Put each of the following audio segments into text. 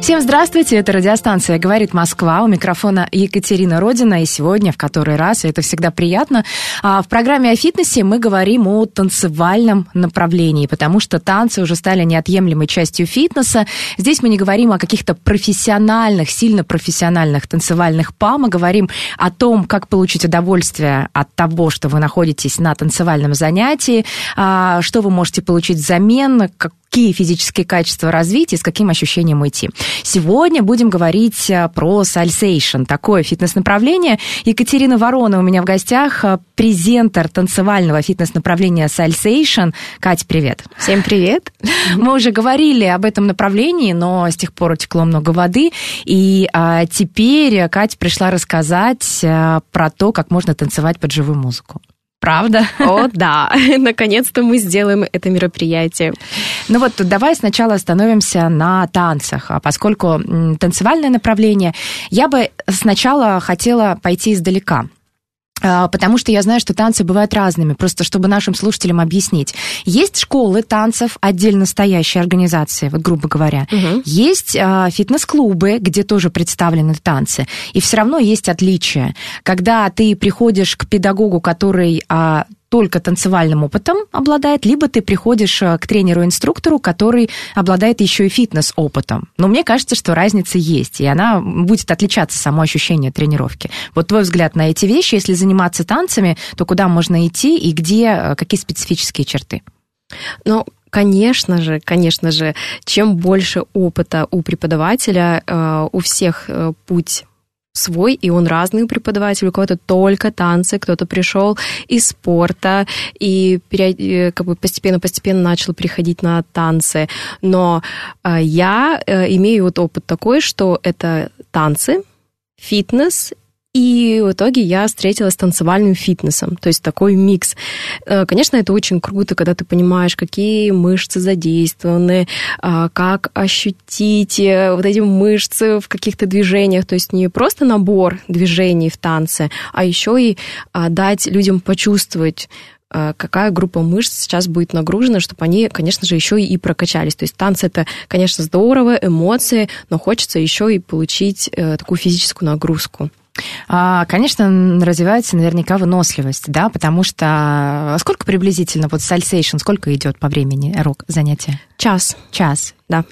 Всем здравствуйте, это радиостанция «Говорит Москва», у микрофона Екатерина Родина, и сегодня в который раз, и это всегда приятно, а, в программе о фитнесе мы говорим о танцевальном направлении, потому что танцы уже стали неотъемлемой частью фитнеса. Здесь мы не говорим о каких-то профессиональных, сильно профессиональных танцевальных па, мы говорим о том, как получить удовольствие от того, что вы находитесь на танцевальном занятии, а, что вы можете получить взамен, как какие физические качества развить и с каким ощущением уйти. Сегодня будем говорить а, про сальсейшн, такое фитнес-направление. Екатерина Ворона у меня в гостях, а, презентер танцевального фитнес-направления сальсейшн. Кать, привет. Всем привет. Мы уже говорили об этом направлении, но с тех пор утекло много воды, и а, теперь Катя пришла рассказать про то, как можно танцевать под живую музыку. Правда? О, да, наконец-то мы сделаем это мероприятие. Ну вот давай сначала остановимся на танцах, а поскольку танцевальное направление, я бы сначала хотела пойти издалека. А, Потому что я знаю, что танцы бывают разными, просто чтобы нашим слушателям объяснить. Есть школы танцев, отдельно стоящие организации, вот грубо говоря. Мгм. Есть а, фитнес-клубы, где тоже представлены танцы. И все равно есть отличия. Когда ты приходишь к педагогу, который а, только танцевальным опытом обладает, либо ты приходишь а, к тренеру-инструктору, который обладает еще и фитнес-опытом. Но мне кажется, что разница есть, и она будет отличаться само ощущение тренировки. Вот твой взгляд на эти вещи, если заниматься танцами, то куда можно идти и где, а, какие специфические черты? Ну, конечно же, конечно же, чем больше опыта у преподавателя, э, у всех э, путь свой, и он разный у преподавателя, у кого-то только танцы, кто-то пришел из спорта и э, как бы постепенно-постепенно начал приходить на танцы. Но э, я э, имею вот опыт такой, что это танцы, фитнес и в итоге я встретилась с танцевальным фитнесом, то есть такой микс. Э, Конечно, это очень круто, когда ты понимаешь, какие мышцы задействованы, а, как ощутить э, вот эти мышцы в каких-то движениях, то есть не просто набор движений в танце, а еще и а, дать людям почувствовать, а, какая группа мышц сейчас будет нагружена, чтобы они, конечно же, еще и прокачались. То есть танцы это, конечно, здорово, эмоции, но хочется еще и получить э, такую физическую нагрузку. А, Конечно, развивается наверняка выносливость, да, потому что а сколько приблизительно вот сальсейшн, сколько идет по времени рок занятия? Час, Час. да,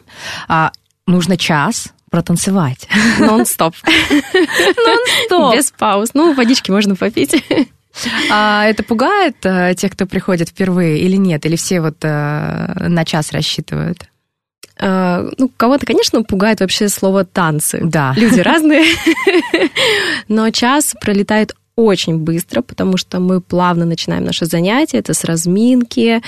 А, нужно час протанцевать. нон-стоп. Нон-стоп. Без пауз. Ну, водички можно попить. А это пугает э, тех, кто приходит впервые или нет? Или все вот э, на час рассчитывают? Э, Ну, кого-то, конечно, пугает вообще слово танцы. Да. Люди разные. Но час пролетает очень быстро, потому что мы плавно начинаем наше занятие, это с разминки,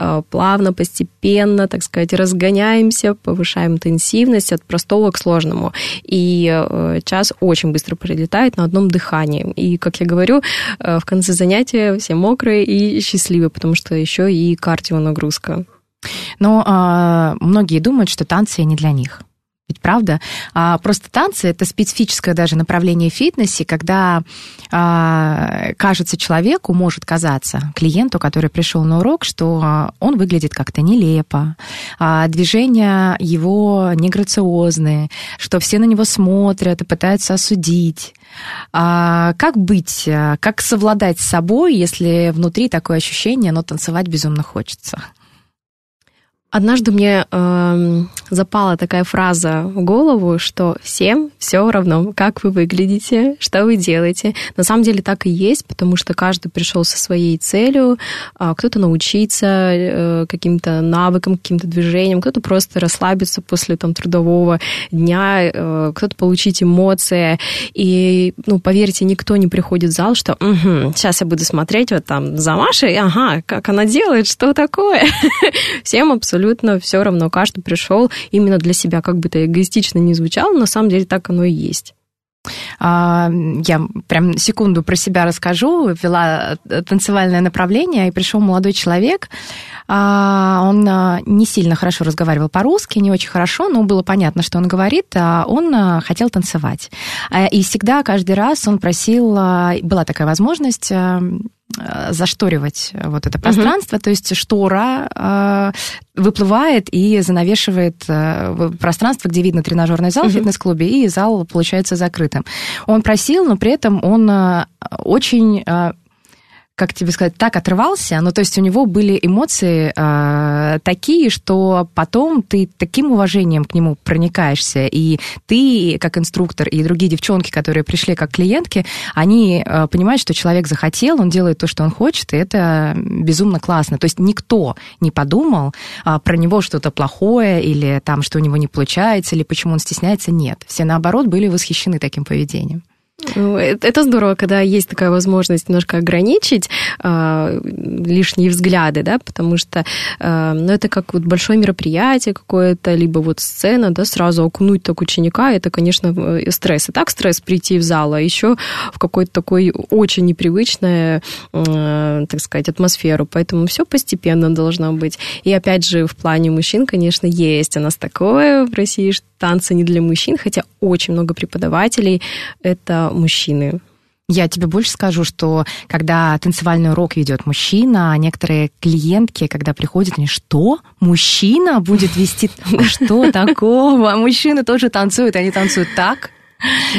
э, плавно, постепенно, так сказать, разгоняемся, повышаем интенсивность от простого к сложному. И э, час очень быстро пролетает на одном дыхании. И, как я говорю, в конце занятия все мокрые и счастливые, потому что еще и кардионагрузка. Но а, многие думают, что танцы не для них. Ведь правда? А, просто танцы это специфическое даже направление в фитнесе, когда а, кажется человеку, может казаться клиенту, который пришел на урок, что а, он выглядит как-то нелепо, а, движения его неграциозные, что все на него смотрят и пытаются осудить. А, как быть, а, как совладать с собой, если внутри такое ощущение, но танцевать безумно хочется? Однажды мне эм, запала такая фраза в голову, что всем все равно, как вы выглядите, что вы делаете. На самом деле так и есть, потому что каждый пришел со своей целью, а, кто-то научиться э, каким-то навыкам, каким-то движениям, кто-то просто расслабиться после там трудового дня, э, кто-то получить эмоции. И, ну, поверьте, никто не приходит в зал, что угу, сейчас я буду смотреть вот там за Машей, ага, как она делает, что такое. Всем абсолютно все равно. Каждый пришел именно для себя, как бы это эгоистично не звучало, на самом деле так оно и есть. А, я прям секунду про себя расскажу. Вела танцевальное направление, и пришел молодой человек. А, он а, не сильно хорошо разговаривал по-русски, не очень хорошо, но было понятно, что он говорит. Он хотел танцевать. И всегда, каждый раз он просил... Была такая возможность Э, зашторивать вот это пространство, угу. то есть штора э, выплывает и занавешивает э, пространство, где видно тренажерный зал угу. в фитнес-клубе, и зал получается закрытым. Он просил, но при этом он э, очень э, как тебе сказать, так отрывался, ну, то есть у него были эмоции э, такие, что потом ты таким уважением к нему проникаешься, и ты, как инструктор, и другие девчонки, которые пришли как клиентки, они э, понимают, что человек захотел, он делает то, что он хочет, и это безумно классно. То есть никто не подумал э, про него что-то плохое, или там, что у него не получается, или почему он стесняется, нет. Все, наоборот, были восхищены таким поведением. Ну, это здорово, когда есть такая возможность немножко ограничить э, лишние взгляды, да, потому что э, ну, это как вот большое мероприятие какое-то, либо вот сцена, да, сразу окунуть так ученика, это, конечно, э, стресс. И так стресс прийти в зал, а еще в какой-то такой очень непривычную, э, так сказать, атмосферу. Поэтому все постепенно должно быть. И опять же, в плане мужчин, конечно, есть у нас такое в России, что танцы не для мужчин, хотя очень много преподавателей это мужчины. Я тебе больше скажу, что когда танцевальный урок ведет мужчина, а некоторые клиентки, когда приходят, они что? Мужчина будет вести? Что такого? Мужчины тоже танцуют, они танцуют так,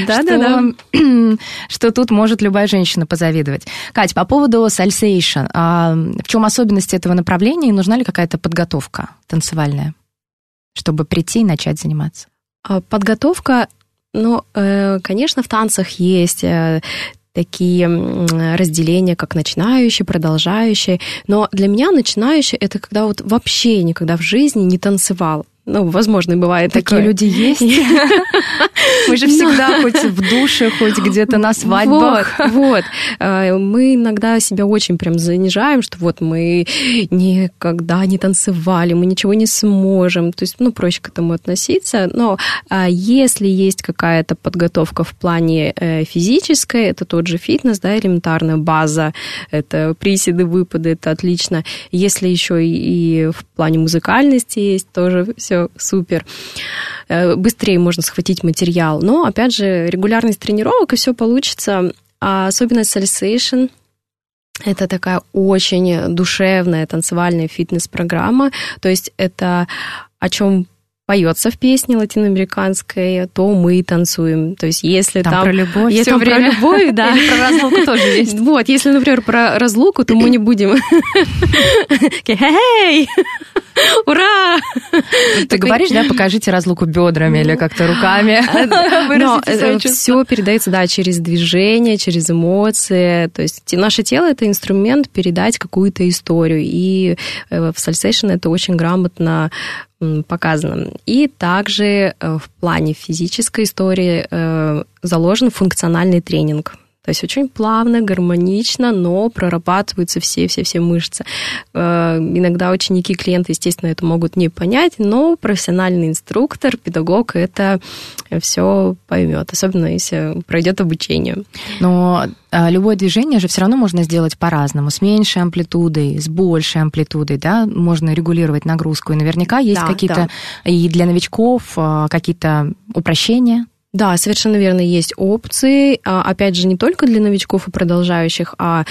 да, что, да, да. что тут может любая женщина позавидовать. Катя, по поводу сальсейшн, а в чем особенность этого направления и нужна ли какая-то подготовка танцевальная? чтобы прийти и начать заниматься? А, подготовка, ну, э, конечно, в танцах есть э, такие разделения, как начинающий, продолжающий. Но для меня начинающий — это когда вот вообще никогда в жизни не танцевал. Ну, возможно, бывает Такие такое. люди есть. Мы же всегда хоть в душе, хоть где-то на свадьбах. Вот, вот. Э, мы иногда себя очень прям занижаем, что вот мы никогда не танцевали, мы ничего не сможем. То есть, ну, проще к этому относиться. Но а если есть какая-то подготовка в плане э, физической, это тот же фитнес, да, элементарная база, это приседы, выпады, это отлично. Если еще и в плане музыкальности есть, тоже все супер. Э, быстрее можно схватить материал. Но, опять же, регулярность тренировок, и все получится. А особенность сальсейшн это такая очень душевная танцевальная фитнес-программа. То есть это о чем поется в песне латиноамериканской, то мы танцуем. То есть если там... там про любовь если все время. про любовь, да. Или про разлуку тоже есть. Вот, если, например, про разлуку, то мы не будем... Хей! Ура! Ты говоришь, да, покажите разлуку бедрами или как-то руками. Но все передается, да, через движение, через эмоции. То есть наше тело — это инструмент передать какую-то историю. И э, в сальсейшн это очень грамотно показано. И также э, в плане физической истории э, заложен функциональный тренинг. То есть очень плавно, гармонично, но прорабатываются все-все-все мышцы. Э, иногда ученики, клиенты, естественно, это могут не понять, но профессиональный инструктор, педагог это все поймет, особенно если пройдет обучение. Но а, любое движение же все равно можно сделать по-разному, с меньшей амплитудой, с большей амплитудой, да, можно регулировать нагрузку. И наверняка есть да, какие-то да. и для новичков а, какие-то упрощения. Да, совершенно верно, есть опции. А, опять же, не только для новичков и продолжающих, а,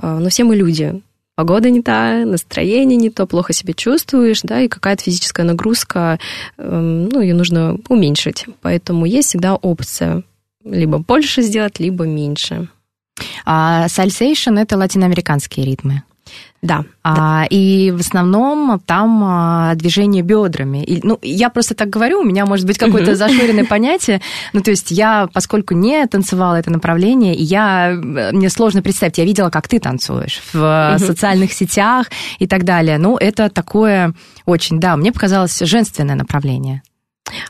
но все мы люди. Погода не та, настроение не то, плохо себя чувствуешь, да, и какая-то физическая нагрузка, эм, ну, ее нужно уменьшить. Поэтому есть всегда опция либо больше сделать, либо меньше. А сальсейшн – это латиноамериканские ритмы. Да. А, и в основном там а, движение бедрами. И, ну, я просто так говорю, у меня может быть какое-то зашоренное понятие. Ну, то есть я, поскольку не танцевала это направление, я, мне сложно представить, я видела, как ты танцуешь в социальных сетях и так далее. Ну, это такое очень, да, мне показалось женственное направление.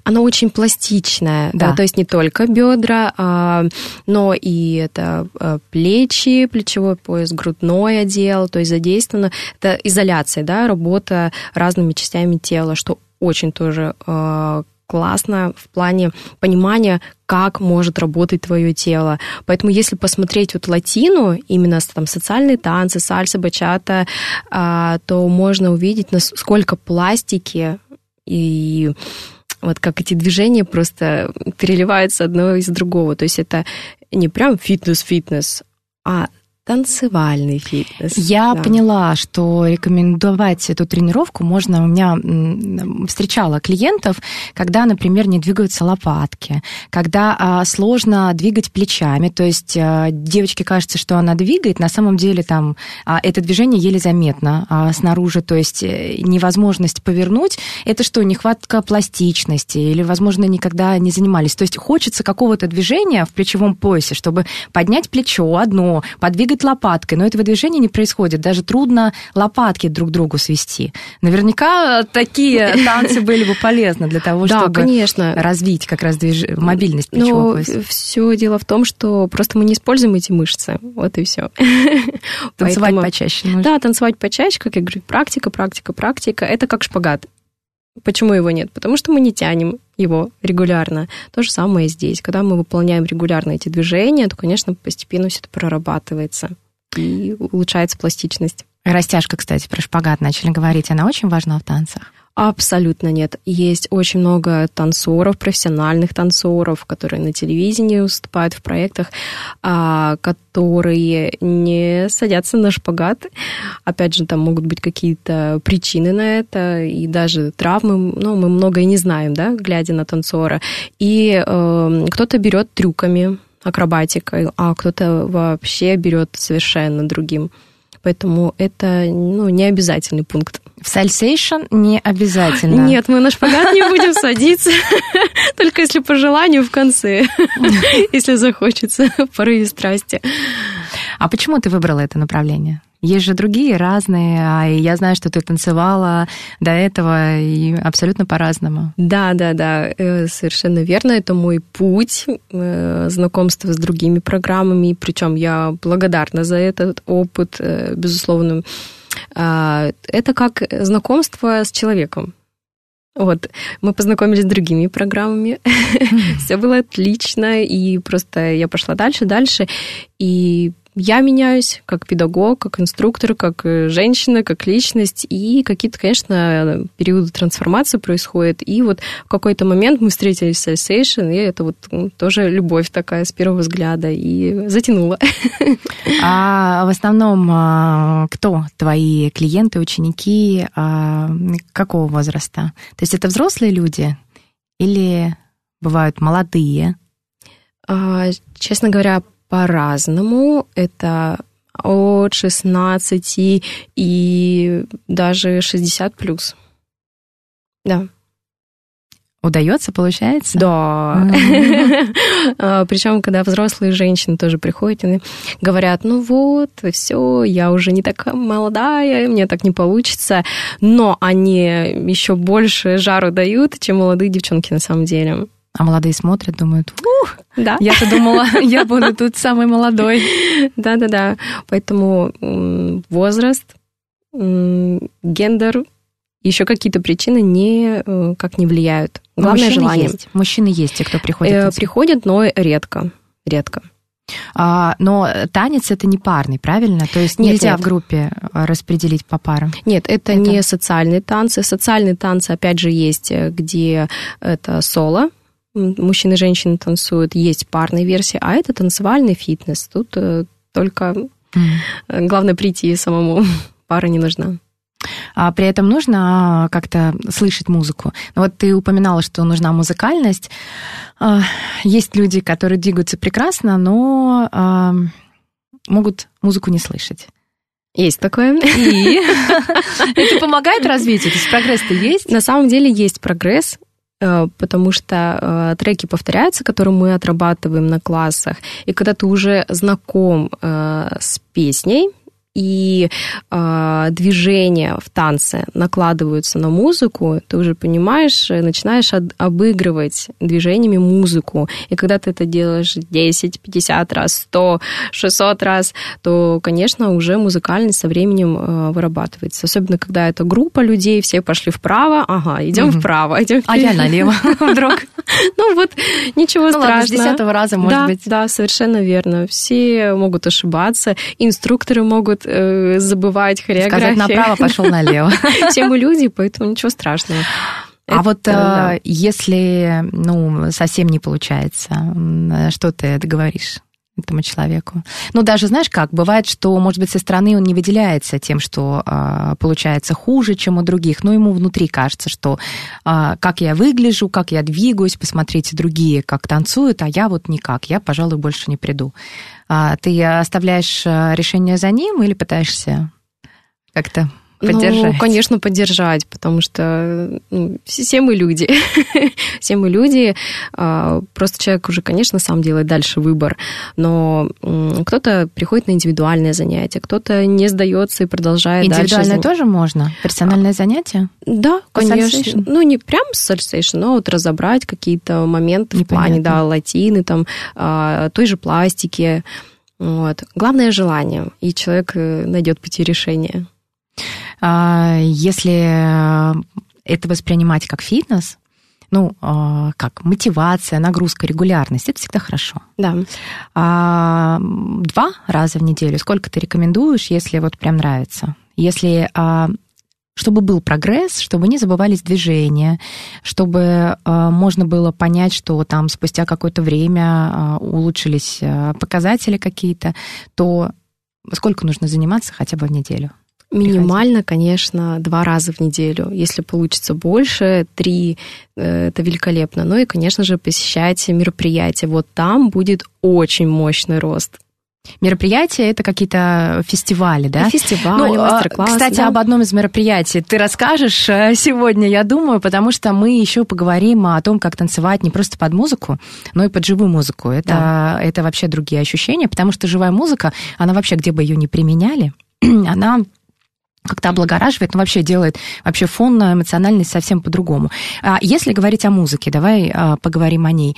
Оно очень пластичное, Да. то есть не только бедра, а, но и это э, плечи, плечевой пояс, грудной отдел, то есть задействовано. Это изоляция, да, работа разными частями тела, что очень тоже э, классно в плане понимания, как может работать твое тело. Поэтому если посмотреть вот латину, именно там социальные танцы, сальса, бачата, а, то можно увидеть, нас- сколько пластики и вот как эти движения просто переливаются одно из другого. То есть это не прям фитнес-фитнес, а танцевальный фитнес. Я Да. поняла, что рекомендовать эту тренировку можно. У меня встречала клиентов, когда, например, не двигаются лопатки, когда а, сложно двигать плечами. То есть а, девочке кажется, что она двигает, на самом деле там а, это движение еле заметно а, снаружи. То есть э, невозможность повернуть. Это что, нехватка пластичности или, возможно, никогда не занимались. То есть хочется какого-то движения в плечевом поясе, чтобы поднять плечо одно, подвигать лопаткой, но этого движения не происходит. Даже трудно лопатки друг к другу свести. Наверняка такие танцы были бы полезны для того, Да, чтобы конечно. развить как раз движ- мобильность плечевого Но пояса. все дело в том, что просто мы не используем эти мышцы. Вот и все. Танцевать почаще нужно. Да, танцевать почаще, как я говорю, практика, практика, практика. Это как шпагат. Почему его нет? Потому что мы не тянем его регулярно. То же самое и здесь. Когда мы выполняем регулярно эти движения, то, конечно, постепенно все это прорабатывается и улучшается пластичность. Растяжка, кстати, про шпагат начали говорить. Она очень важна в танцах. Абсолютно нет. Есть очень много танцоров, профессиональных танцоров, которые на телевидении выступают в проектах, а, которые не садятся на шпагат. Опять же, там могут быть какие-то причины на это, и даже травмы. Ну, мы многое не знаем, да, глядя на танцора. И э, кто-то берет трюками, акробатикой, а кто-то вообще берет совершенно другим. Поэтому это ну, не обязательный пункт. В сальсейшн не обязательно. Нет, мы на шпагат не будем садиться, только если по желанию в конце, если захочется в порыве страсти. А почему ты выбрала это направление? Есть же другие разные, а я знаю, что ты танцевала до этого и абсолютно по-разному. Да, да, да, э, совершенно верно. Это мой путь э, знакомства с другими программами. Причем я благодарна за этот опыт, э, безусловно. А, Это как знакомство с человеком. Вот, мы познакомились с другими программами, все было отлично, и просто я пошла дальше, дальше, и я меняюсь как педагог, как инструктор, как э, женщина, как личность, и какие-то, конечно, периоды трансформации происходят, и вот в какой-то момент мы встретились с Sensation, и это вот тоже любовь такая с первого взгляда, и затянула. А в основном а, кто твои клиенты, ученики, а, какого возраста? То есть это взрослые люди или бывают молодые? А, Честно говоря, по-разному. Это от 16 и даже 60 плюс. Да. Удается, получается? Да. Причем, когда взрослые женщины тоже приходят, они говорят, ну вот, все, я уже не такая молодая, мне так не получится. Но они еще больше жару дают, чем молодые девчонки на самом деле. А молодые смотрят, думают, ух, Да. я-то думала, я буду тут самый молодой. Да-да-да. Поэтому возраст, гендер, еще какие-то причины не, э, как не влияют. Но Главное мужчины желание. есть. Мужчины есть, те, кто приходит. Э, приходят, но редко. Редко. А, но танец это не парный, правильно? То есть Нет, нельзя нет. в группе а, распределить по парам. Нет, это, Это- не социальные танцы. Социальные танцы, опять же, есть, э, где это соло, мужчины и женщины танцуют, есть парные версии, а это танцевальный фитнес. Тут э, только э, главное прийти самому, пара не нужна. А при этом нужно как-то слышать музыку. Ну, вот ты упоминала, что нужна музыкальность. А, Есть люди, которые двигаются прекрасно, но а, могут музыку не слышать. Есть такое. И это помогает развитию? То есть прогресс-то есть? На самом деле есть прогресс, потому что э, треки повторяются, которые мы отрабатываем на классах, и когда ты уже знаком э, с песней, и э, движения в танце накладываются на музыку, ты уже понимаешь, начинаешь от, обыгрывать движениями музыку. И когда ты это делаешь 10, 50 раз, 100, 600 раз, то, конечно, уже музыкальность со временем э, вырабатывается. Особенно, когда это группа людей, все пошли вправо, ага, идем угу. вправо, идем А я налево вдруг. Ну вот, ничего ну, страшного. с десятого раза, может быть. Да, совершенно верно. Все могут ошибаться, инструкторы могут э, забывать хореографию. Сказать направо, пошел налево. Все люди, поэтому ничего страшного. А Это, вот да. если ну, совсем не получается, что ты договоришь? Этому человеку. Ну, даже знаешь как, бывает, что, может быть, со стороны он не выделяется тем, что э, получается хуже, чем у других, но ему внутри кажется, что э, как я выгляжу, как я двигаюсь, посмотрите другие, как танцуют, а я вот никак, я, пожалуй, больше не приду. А ты оставляешь решение за ним или пытаешься как-то поддержать? Ну, конечно, поддержать, потому что ну, все мы люди. все мы люди. А, просто человек уже, конечно, сам делает дальше выбор. Но кто-то приходит на индивидуальное занятие, кто-то не сдается и продолжает Индивидуальное дальше. тоже можно? Персональное занятие? Да, конечно. Ну, не прям сальсейшн, но вот разобрать какие-то моменты Непонятно. в плане, да, латины, там, а, той же пластики. Вот. Главное желание, и человек э, найдет пути решения. А, если это воспринимать как фитнес, ну, а, как мотивация, нагрузка, регулярность, это всегда хорошо. Да. А, два раза в неделю, сколько ты рекомендуешь, если вот прям нравится? Если чтобы был прогресс, чтобы не забывались движения, чтобы можно было понять, что там спустя какое-то время улучшились показатели какие-то, то сколько нужно заниматься хотя бы в неделю? Минимально, конечно, два раза в неделю. Если получится больше, три, э, это великолепно. Ну и, конечно же, посещайте мероприятия. Вот там будет очень мощный рост. Мероприятия это какие-то фестивали, да? Фестивали, ну, мастер-классы. Кстати, да. об одном из мероприятий ты расскажешь э, сегодня, я думаю, потому что мы еще поговорим о том, как танцевать не просто под музыку, но и под живую музыку. Это, да. это вообще другие ощущения, потому что живая музыка, она вообще, где бы ее ни применяли, она как-то облагораживает, но вообще делает вообще фон эмоциональный совсем по-другому. А если говорить о музыке, давай а, поговорим о ней.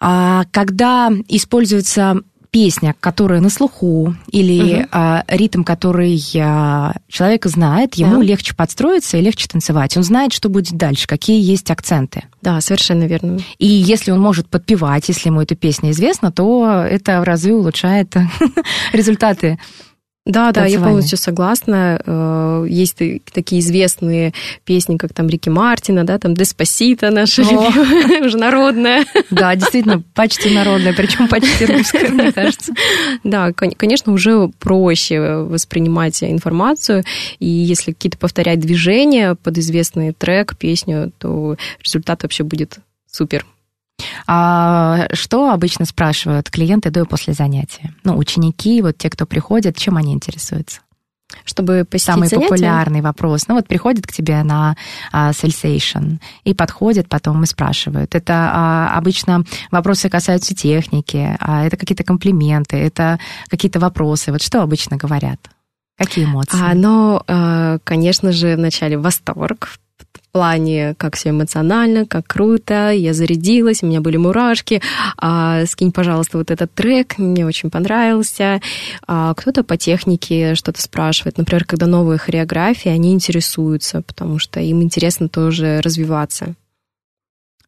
А, когда используется песня, которая на слуху, или угу. а, ритм, который а, человек знает, ему да. легче подстроиться и легче танцевать. Он знает, что будет дальше, какие есть акценты. Да, совершенно верно. И если он может подпевать, если ему эта песня известна, то это в разы улучшает результаты да, да, я полностью согласна. Э, есть такие известные песни, как там Рики Мартина, да, там Деспасита наша любимая, уже народная. Да, действительно, почти народная, причем почти русская, мне кажется. Да, конечно, уже проще воспринимать информацию, и если какие-то повторять движения под известный трек, песню, то результат вообще будет супер. А что обычно спрашивают клиенты до и после занятия? Ну, ученики, вот те, кто приходят, чем они интересуются? чтобы посетить Самый занятия? популярный вопрос. Ну вот приходит к тебе на а, Sensation и подходит потом и спрашивают. Это а, обычно вопросы касаются техники, а это какие-то комплименты, это какие-то вопросы. Вот что обычно говорят? Какие эмоции? А, ну, конечно же, вначале восторг, плане, как все эмоционально, как круто, я зарядилась, у меня были мурашки, а, скинь, пожалуйста, вот этот трек, мне очень понравился. А, кто-то по технике что-то спрашивает, например, когда новые хореографии, они интересуются, потому что им интересно тоже развиваться.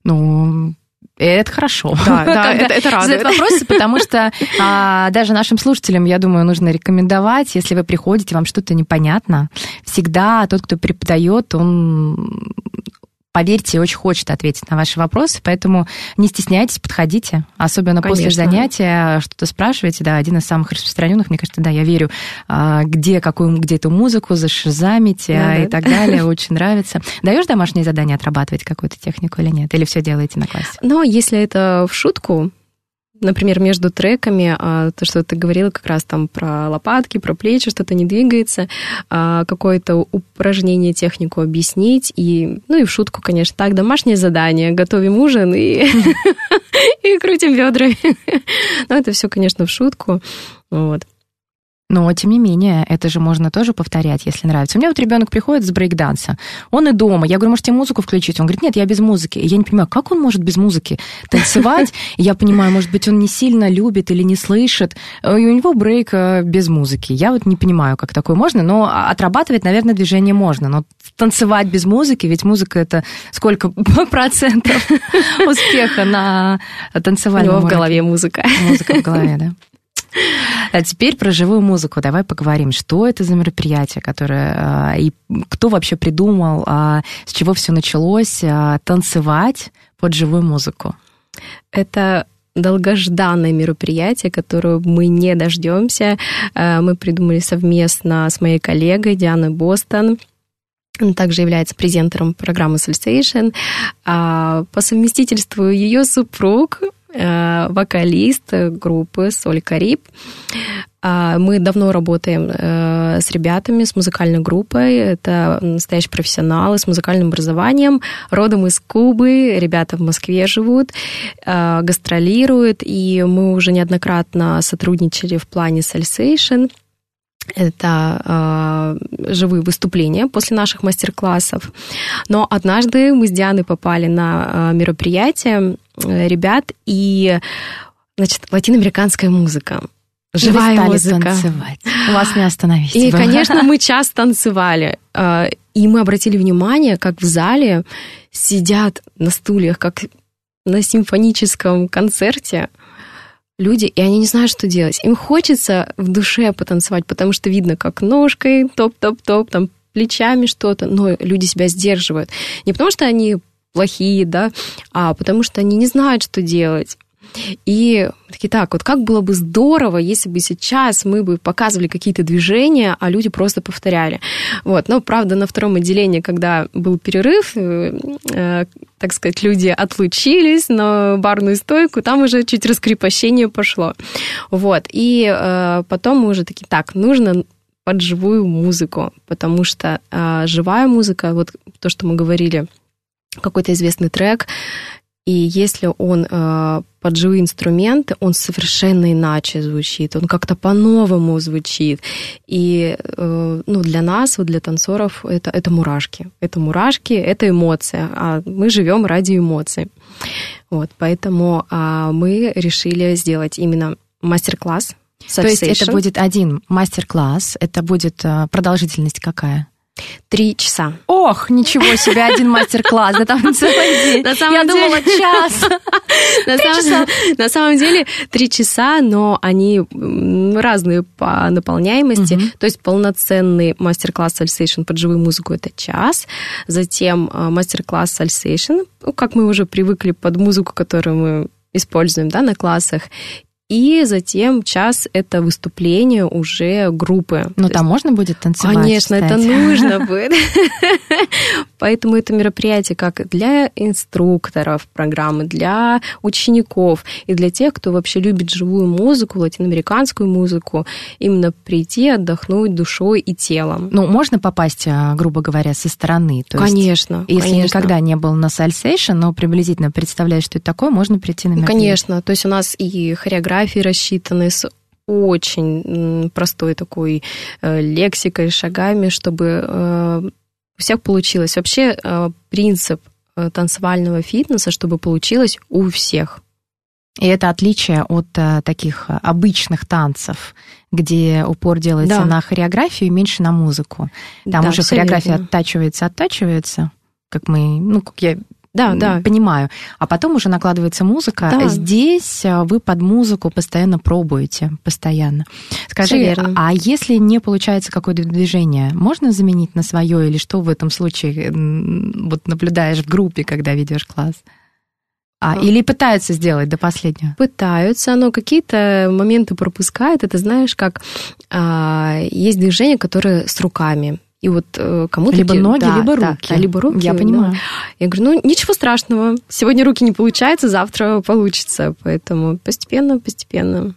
Ну, это хорошо. Да, да это, это радует. Задают вопросы, потому что а, даже нашим слушателям, я думаю, нужно рекомендовать, если вы приходите, вам что-то непонятно, всегда тот, кто преподает, он поверьте, очень хочет ответить на ваши вопросы, поэтому не стесняйтесь, подходите, особенно Конечно. после занятия, что-то спрашиваете, да, один из самых распространенных, мне кажется, да, я верю, а, где какую, где эту музыку зашизамите да, и да. так далее, очень нравится. Даешь домашние задания отрабатывать какую-то технику или нет, или все делаете на классе? Ну, если это в шутку, например, между треками, а, то, что ты говорила как раз там про лопатки, про плечи, что-то не двигается, а, какое-то упражнение, технику объяснить, и, ну и в шутку, конечно, так, домашнее задание, готовим ужин и, и крутим бедрами. Но это все, конечно, в шутку. Вот. Но, тем не менее, это же можно тоже повторять, если нравится. У меня вот ребенок приходит с брейкданса, он и дома. Я говорю, можете музыку включить? Он говорит, нет, я без музыки. И я не понимаю, как он может без музыки танцевать? Я понимаю, может быть, он не сильно любит или не слышит. И у него брейк э, без музыки. Я вот не понимаю, как такое можно, но отрабатывать, наверное, движение можно. Но танцевать без музыки, ведь музыка это сколько процентов успеха на танцевальном У него в голове музыка. Музыка в голове, да. А теперь про живую музыку. Давай поговорим, что это за мероприятие, которое а, и кто вообще придумал, а, с чего все началось, а, танцевать под живую музыку. Это долгожданное мероприятие, которое мы не дождемся. Мы придумали совместно с моей коллегой Дианой Бостон. Она также является презентером программы Sensation. По совместительству ее супруг вокалист группы Соль Кариб. А, мы давно работаем э, с ребятами, с музыкальной группой. Это настоящие профессионалы с музыкальным образованием. Родом из Кубы. Ребята в Москве живут, э, гастролируют. И мы уже неоднократно сотрудничали в плане Sensation это э, живые выступления после наших мастер-классов. Но однажды мы с Дианой попали на э, мероприятие э, ребят, и, значит, латиноамериканская музыка. Живая и музыка. танцевать. Вас не остановить. И, конечно, мы час танцевали. Э, и мы обратили внимание, как в зале сидят на стульях, как на симфоническом концерте люди, и они не знают, что делать. Им хочется в душе потанцевать, потому что видно, как ножкой, топ-топ-топ, там плечами что-то, но люди себя сдерживают. Не потому что они плохие, да, а потому что они не знают, что делать. И такие, так, вот как было бы здорово, если бы сейчас мы бы показывали какие-то движения, а люди просто повторяли. Вот. Но, правда, на втором отделении, когда был перерыв, э, э, так сказать, люди отлучились на барную стойку, там уже чуть раскрепощение пошло. Вот. И э, потом мы уже такие, так, нужно под живую музыку, потому что э, живая музыка, вот то, что мы говорили, какой-то известный трек, и если он э, под живые инструменты, он совершенно иначе звучит, он как-то по-новому звучит. И э, ну, для нас, вот для танцоров, это, это мурашки. Это мурашки, это эмоция. А мы живем ради эмоций. Вот, поэтому э, мы решили сделать именно мастер-класс. То есть это будет один мастер-класс, это будет э, продолжительность какая? Три часа. Ох, ничего себе, один мастер-класс, да там целый день. На самом Я деле... думала, час. На самом, на самом деле три часа, но они разные по наполняемости. Угу. То есть полноценный мастер-класс Salsation под живую музыку это час. Затем э, мастер-класс Salsation, ну, как мы уже привыкли под музыку, которую мы используем да, на классах. И затем час — это выступление уже группы. Но там можно будет танцевать? Конечно, кстати. это нужно будет. Поэтому это мероприятие как для инструкторов программы, для учеников и для тех, кто вообще любит живую музыку, латиноамериканскую музыку, именно прийти, отдохнуть душой и телом. Ну, можно попасть, а, грубо говоря, со стороны? То конечно. Есть, если конечно. никогда не был на сальсейшн, но приблизительно представляешь, что это такое, можно прийти на мероприятие? Конечно. То есть у нас и хореография, фотографии рассчитаны с очень простой такой э, лексикой, шагами, чтобы э, у всех получилось. Вообще э, принцип танцевального фитнеса, чтобы получилось у всех. И это отличие от таких обычных танцев, где упор делается да. на хореографию и меньше на музыку. Там да, уже хореография оттачивается, оттачивается, как мы, ну, как я да, да. Понимаю. А потом уже накладывается музыка. Да. Здесь а, вы под музыку постоянно пробуете, постоянно. Скажи, а если не получается какое-то движение, можно заменить на свое или что в этом случае вот наблюдаешь в группе, когда ведешь класс? А, или пытаются сделать до последнего? Пытаются, но какие-то моменты пропускают. Это знаешь, как а, есть движения, которые с руками И вот э, кому-то... Либо ки- ноги, да, либо да, руки. да, либо руки. Я да. понимаю. Я говорю, ну, ничего страшного. Сегодня руки не получается, завтра получится. Поэтому постепенно, постепенно.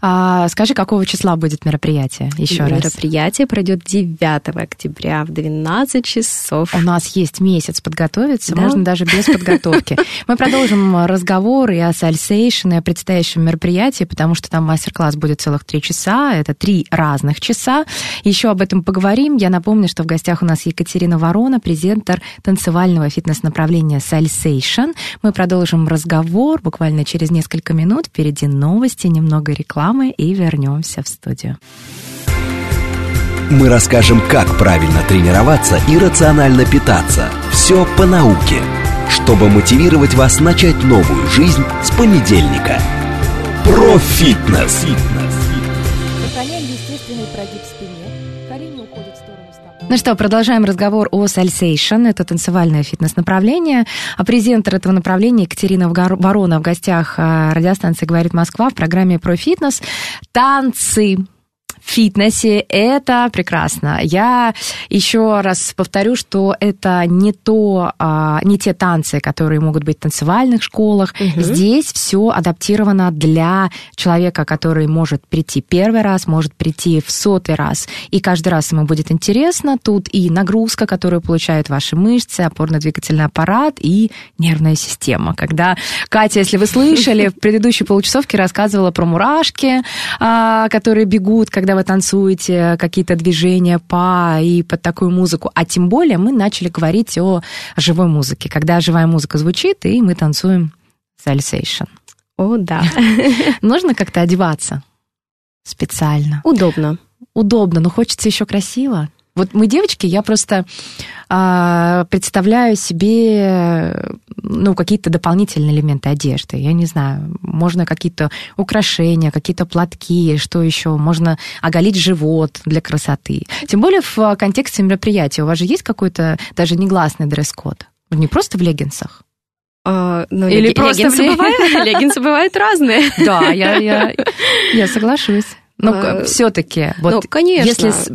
А, скажи, какого числа будет мероприятие? Еще раз. Мероприятие пройдет 9 октября в 12 часов. У нас есть месяц подготовиться, Да. можно даже без подготовки. Мы продолжим разговор и о Сальсейшн, и о предстоящем мероприятии, потому что там мастер-класс будет целых три часа, это три разных часа. Еще об этом поговорим. Я напомню, что в гостях у нас Екатерина Ворона, презентер танцевального фитнес-направления Сальсейшн. Мы продолжим разговор буквально через несколько минут. Впереди новости, немного рекламы и вернемся в студию. Мы расскажем, как правильно тренироваться и рационально питаться. Все по науке. Чтобы мотивировать вас начать новую жизнь с понедельника. Про фитнес. Сохраняем Ну что, продолжаем разговор о Сальсейшн. Это танцевальное фитнес-направление. А презентер этого направления Екатерина Ворона в гостях а, радиостанции «Говорит Москва» в программе про фитнес. Танцы в фитнесе – это прекрасно. Я еще раз повторю, что это не, то, а, не те танцы, которые могут быть в танцевальных школах. Здесь все адаптировано для человека, который может прийти первый раз, может прийти в сотый раз. И каждый раз ему будет интересно. Тут и нагрузка, которую получают ваши мышцы, опорно-двигательный аппарат и нервная система. Когда Катя, если вы слышали, в предыдущей получасовке рассказывала про мурашки, а, которые бегут, когда вы танцуете, какие-то движения по и под такую музыку. А тем более мы начали говорить о живой музыке, когда живая музыка звучит, и мы танцуем сальсейшн. О, да. Нужно как-то одеваться специально. Удобно. Удобно, но хочется еще красиво. Вот мы девочки, я просто а, представляю себе ну, какие-то дополнительные элементы одежды. Я не знаю, можно какие-то украшения, какие-то платки, что еще, можно оголить живот для красоты. Тем более в контексте мероприятия. У вас же есть какой-то даже негласный дресс-код? Не просто в леггинсах. А, ну, Или леги- просто леггинсы в бывают, леггинсы бывают разные. Да, я, я, я соглашусь. Но А, все-таки, вот ну, конечно. если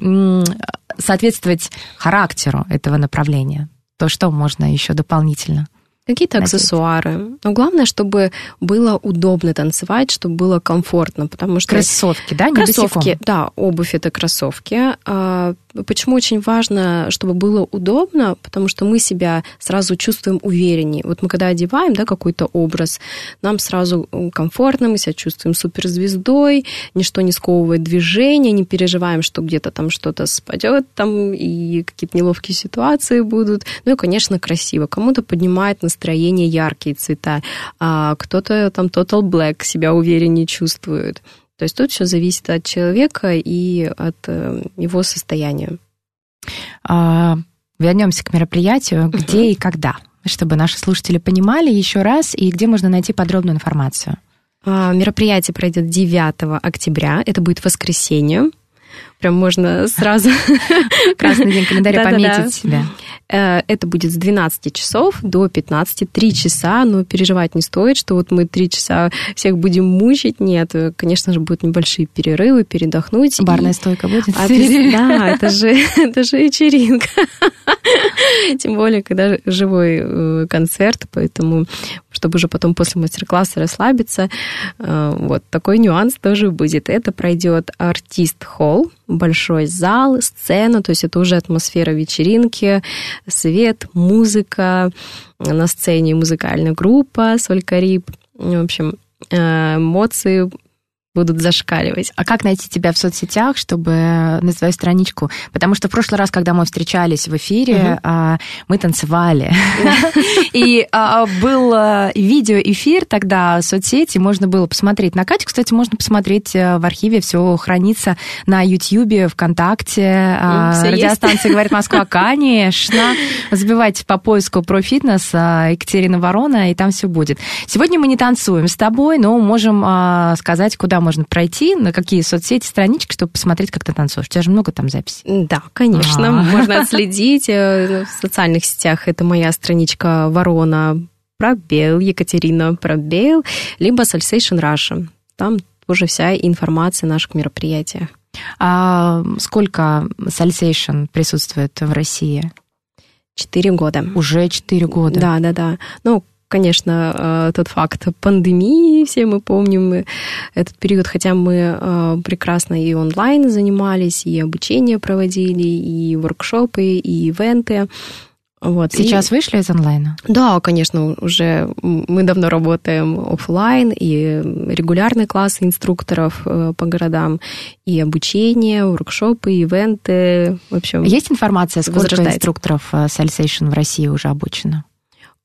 соответствовать характеру этого направления, то что можно еще дополнительно? Какие-то надеть. аксессуары. Но главное, чтобы было удобно танцевать, чтобы было комфортно, потому что... Кроссовки, да, не Кроссовки, босиком? да, обувь это кроссовки. А, Почему очень важно, чтобы было удобно? Потому что мы себя сразу чувствуем увереннее. Вот мы когда одеваем да, какой-то образ, нам сразу комфортно, мы себя чувствуем суперзвездой, ничто не сковывает движение, не переживаем, что где-то там что-то спадет, там и какие-то неловкие ситуации будут. Ну и, конечно, красиво. Кому-то поднимает настроение яркие цвета, а кто-то там Total Black себя увереннее чувствует. То есть тут все зависит от человека и от э, его состояния. А, вернемся к мероприятию, где и когда, чтобы наши слушатели понимали еще раз, и где можно найти подробную информацию. А, Мероприятие пройдет 9 октября, это будет воскресенье. Прям можно сразу... Красный день календаря пометить себя. Э, Это будет с 12 часов до 15, 3 часа, но переживать не стоит, что вот мы 3 часа всех будем мучить. Нет, э, конечно же, будут небольшие перерывы, передохнуть. и- Барная стойка будет? А да, это же, это же вечеринка. Тем более, когда живой э, концерт, поэтому, чтобы уже потом после мастер-класса расслабиться, вот такой нюанс тоже будет. Это пройдет артист-холл, большой зал, сцена, то есть это уже атмосфера вечеринки, свет, музыка, на сцене музыкальная группа Соль Кариб. В общем, э, эмоции будут зашкаливать. А как найти тебя в соцсетях, чтобы на свою страничку? Потому что в прошлый раз, когда мы встречались в эфире, а, мы танцевали. И а, был а, видеоэфир тогда в соцсети, можно было посмотреть. На Катю, кстати, можно посмотреть э, в архиве, все хранится на Ютьюбе, ВКонтакте, а, радиостанция «Говорит Москва», конечно. Забивайте по поиску про фитнес Екатерина Ворона, и там все будет. Сегодня мы не танцуем с тобой, но можем сказать, куда можно пройти, на какие соцсети, странички, чтобы посмотреть, как ты танцуешь. У тебя же много там записей. Да, конечно, А. можно отследить. э, В социальных сетях это моя страничка Ворона Пробел, Екатерина Пробел, либо Salsation Russia. Там тоже вся информация о наших мероприятиях. А сколько Sensation присутствует в России? Четыре года. Уже четыре года. Да, да, да. Ну, конечно, э, тот факт пандемии, все мы помним этот период, хотя мы э, прекрасно и онлайн занимались, и обучение проводили, и воркшопы, и ивенты. Вот. Сейчас и... вышли из онлайна? Да, конечно, уже мы давно работаем офлайн, и регулярные классы инструкторов э, по городам, и обучение, воркшопы, ивенты. В общем, Есть информация, сколько инструкторов Salsation в России уже обучено?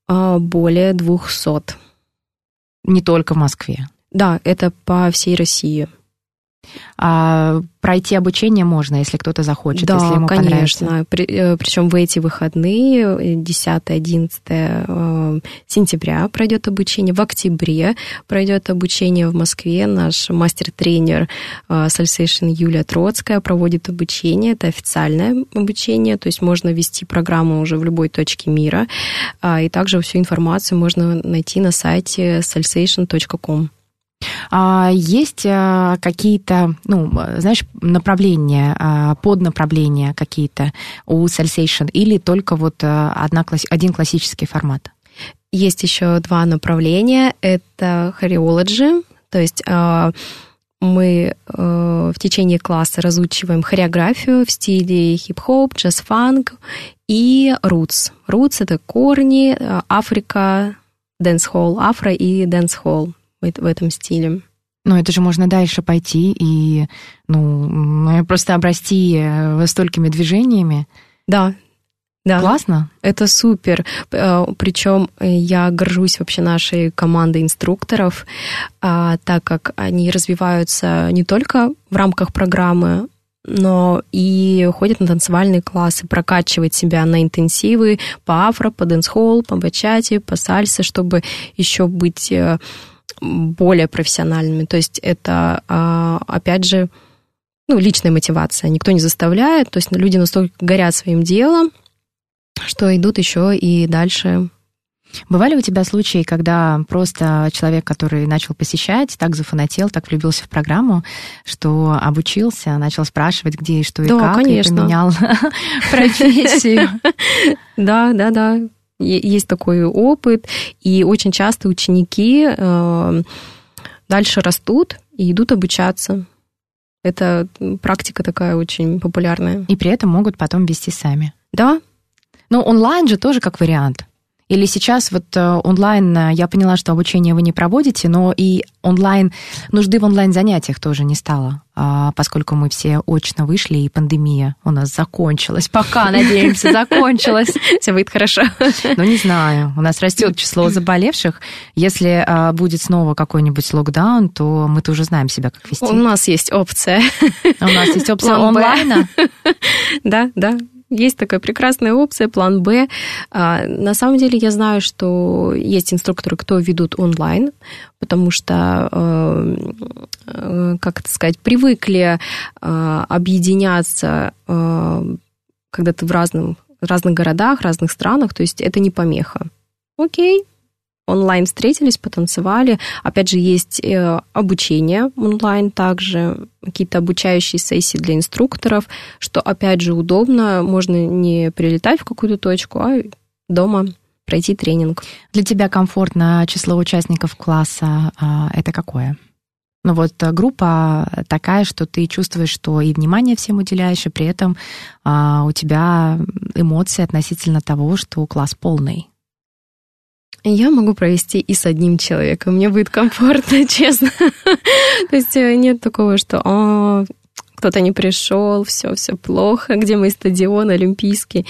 А, более 200. Не только в Москве? Да, это по всей России. А пройти обучение можно, если кто-то захочет, да, если ему конечно. понравится. При, э, причем в эти выходные, 10-11 э, сентября пройдет обучение, в октябре пройдет обучение в Москве. Наш мастер-тренер э, Юлия Троцкая проводит обучение. Это официальное обучение, то есть можно вести программу уже в любой точке мира. А, и также всю информацию можно найти на сайте salsation.com. А есть а, какие-то, ну, знаешь, направления, а, поднаправления какие-то у Salsation или только вот одна, один классический формат? Есть еще два направления. Это хореологи, то есть мы в течение класса разучиваем хореографию в стиле хип-хоп, джаз-фанк и roots. Roots — это корни, Африка, дэнс-холл, афро и дэнс-холл в этом стиле. Ну, это же можно дальше пойти и, ну, просто обрасти э, столькими движениями. Да, да. Классно. Это супер. Э, Причем я горжусь вообще нашей командой инструкторов, а, так как они развиваются не только в рамках программы, но и ходят на танцевальные классы, прокачивать себя на интенсивы по афро, по дэнс-холл, по бачате, по сальсе, чтобы еще быть э, более профессиональными. То есть это, а, опять же, ну, личная мотивация. Никто не заставляет. То есть люди настолько горят своим делом, что идут еще и дальше Бывали у тебя случаи, когда просто человек, который начал посещать, так зафанател, так влюбился в программу, что обучился, начал спрашивать, где и что и да, как, конечно. и поменял профессию? Да, да, да. Есть такой опыт, и очень часто ученики э, дальше растут и идут обучаться. Это практика такая очень популярная. И при этом могут потом вести сами. Да. Но онлайн же тоже как вариант. Или сейчас вот э, онлайн, э, я поняла, что обучение вы не проводите, но и онлайн, нужды в онлайн-занятиях тоже не стало, а, поскольку мы все очно вышли, и пандемия у нас закончилась. Пока, надеемся, закончилась. Все будет хорошо. Ну, не знаю. У нас растет число заболевших. Если а, будет снова какой-нибудь локдаун, то мы тоже знаем себя, как вести. У нас есть опция. У нас есть опция онлайна? Да, да, есть такая прекрасная опция, план Б. А, на самом деле я знаю, что есть инструкторы, кто ведут онлайн, потому что, э, э, как это сказать, привыкли э, объединяться, когда ты в разном, разных городах, разных странах, то есть это не помеха. Окей, онлайн встретились, потанцевали. Опять же, есть э, обучение онлайн также, какие-то обучающие сессии для инструкторов, что, опять же, удобно. Можно не прилетать в какую-то точку, а дома пройти тренинг. Для тебя комфортно число участников класса а, это какое? Ну вот э, группа такая, что ты чувствуешь, что и внимание всем уделяешь, и при этом а, у тебя эмоции относительно того, что класс полный. Я могу провести и с одним человеком. Мне будет комфортно, честно. То есть э, нет такого, что «А, кто-то не пришел, все, все плохо, где мой стадион олимпийский.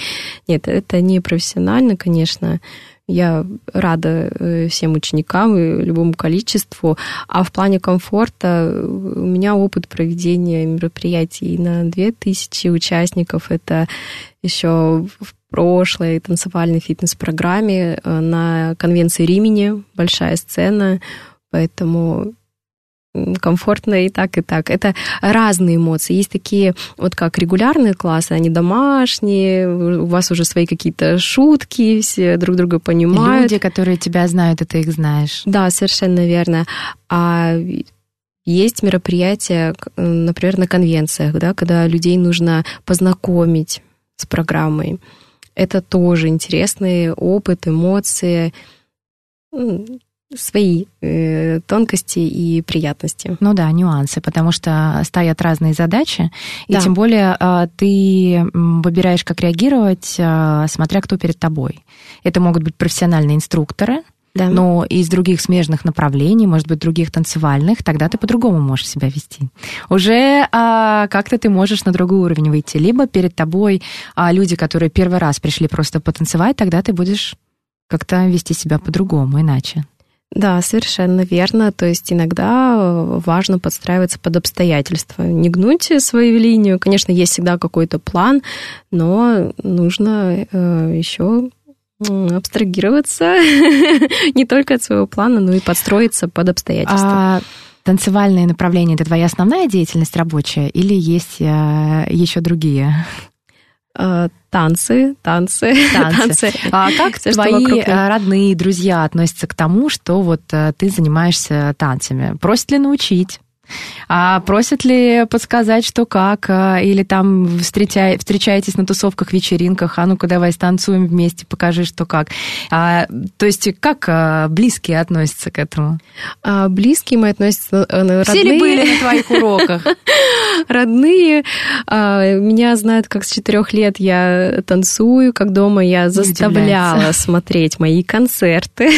Нет, это не профессионально, конечно. Я рада э, всем ученикам и любому количеству. А в плане комфорта э, у меня опыт проведения мероприятий на 2000 участников. Это еще в прошлой танцевальной фитнес-программе э, на конвенции Римени, большая сцена, поэтому комфортно и так, и так. Это разные эмоции. Есть такие, вот как регулярные классы, они домашние, у вас уже свои какие-то шутки, все друг друга понимают. Люди, которые тебя знают, и ты их знаешь. Да, совершенно верно. А Есть мероприятия, например, на конвенциях, да, когда людей нужно познакомить с программой. Это тоже интересный опыт, эмоции, свои э, тонкости и приятности. Ну да, нюансы, потому что стоят разные задачи, и да. тем более э, ты выбираешь, как реагировать, э, смотря кто перед тобой. Это могут быть профессиональные инструкторы, да. но из других смежных направлений, может быть, других танцевальных, тогда ты по-другому можешь себя вести. Уже а, как-то ты можешь на другой уровень выйти. Либо перед тобой а, люди, которые первый раз пришли просто потанцевать, тогда ты будешь как-то вести себя по-другому, иначе. Да, совершенно верно. То есть иногда э, важно подстраиваться под обстоятельства. Не гнуть свою линию. Конечно, есть всегда какой-то план, но нужно э, еще абстрагироваться не только от своего плана, но и подстроиться под обстоятельства. А танцевальное направление это твоя основная деятельность рабочая или есть э, еще другие? Э, танцы, танцы, танцы. танцы. А как Все, твои э, родные, друзья относятся к тому, что вот ты занимаешься танцами? Просят ли научить? А просят ли подсказать, что как? А, или там встречай, встречаетесь на тусовках, вечеринках, а ну-ка давай станцуем вместе, покажи, что как. А, то есть как а, близкие относятся к этому? А, близкие мы относятся... Родные. Все ли были на твоих уроках? Родные. А, меня знают, как с четырех лет я танцую, как дома я заставляла смотреть мои концерты.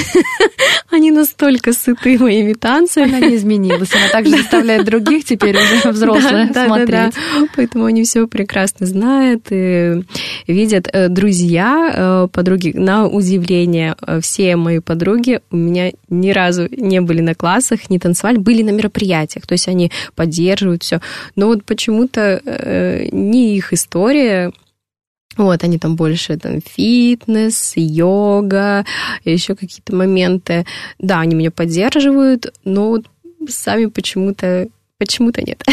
Они настолько сыты моими танцами. Она не изменилась, она также заставляет других теперь уже взрослых смотреть. Поэтому они все прекрасно знают и видят. Э, друзья, э, подруги, на удивление, э, все мои подруги у меня ни разу не были на классах, не танцевали, были на мероприятиях, то есть они поддерживают все. Но вот почему-то не их история, вот, они там больше там фитнес, йога, еще какие-то моменты. Да, они меня поддерживают, но вот сами почему-то Почему-то нет.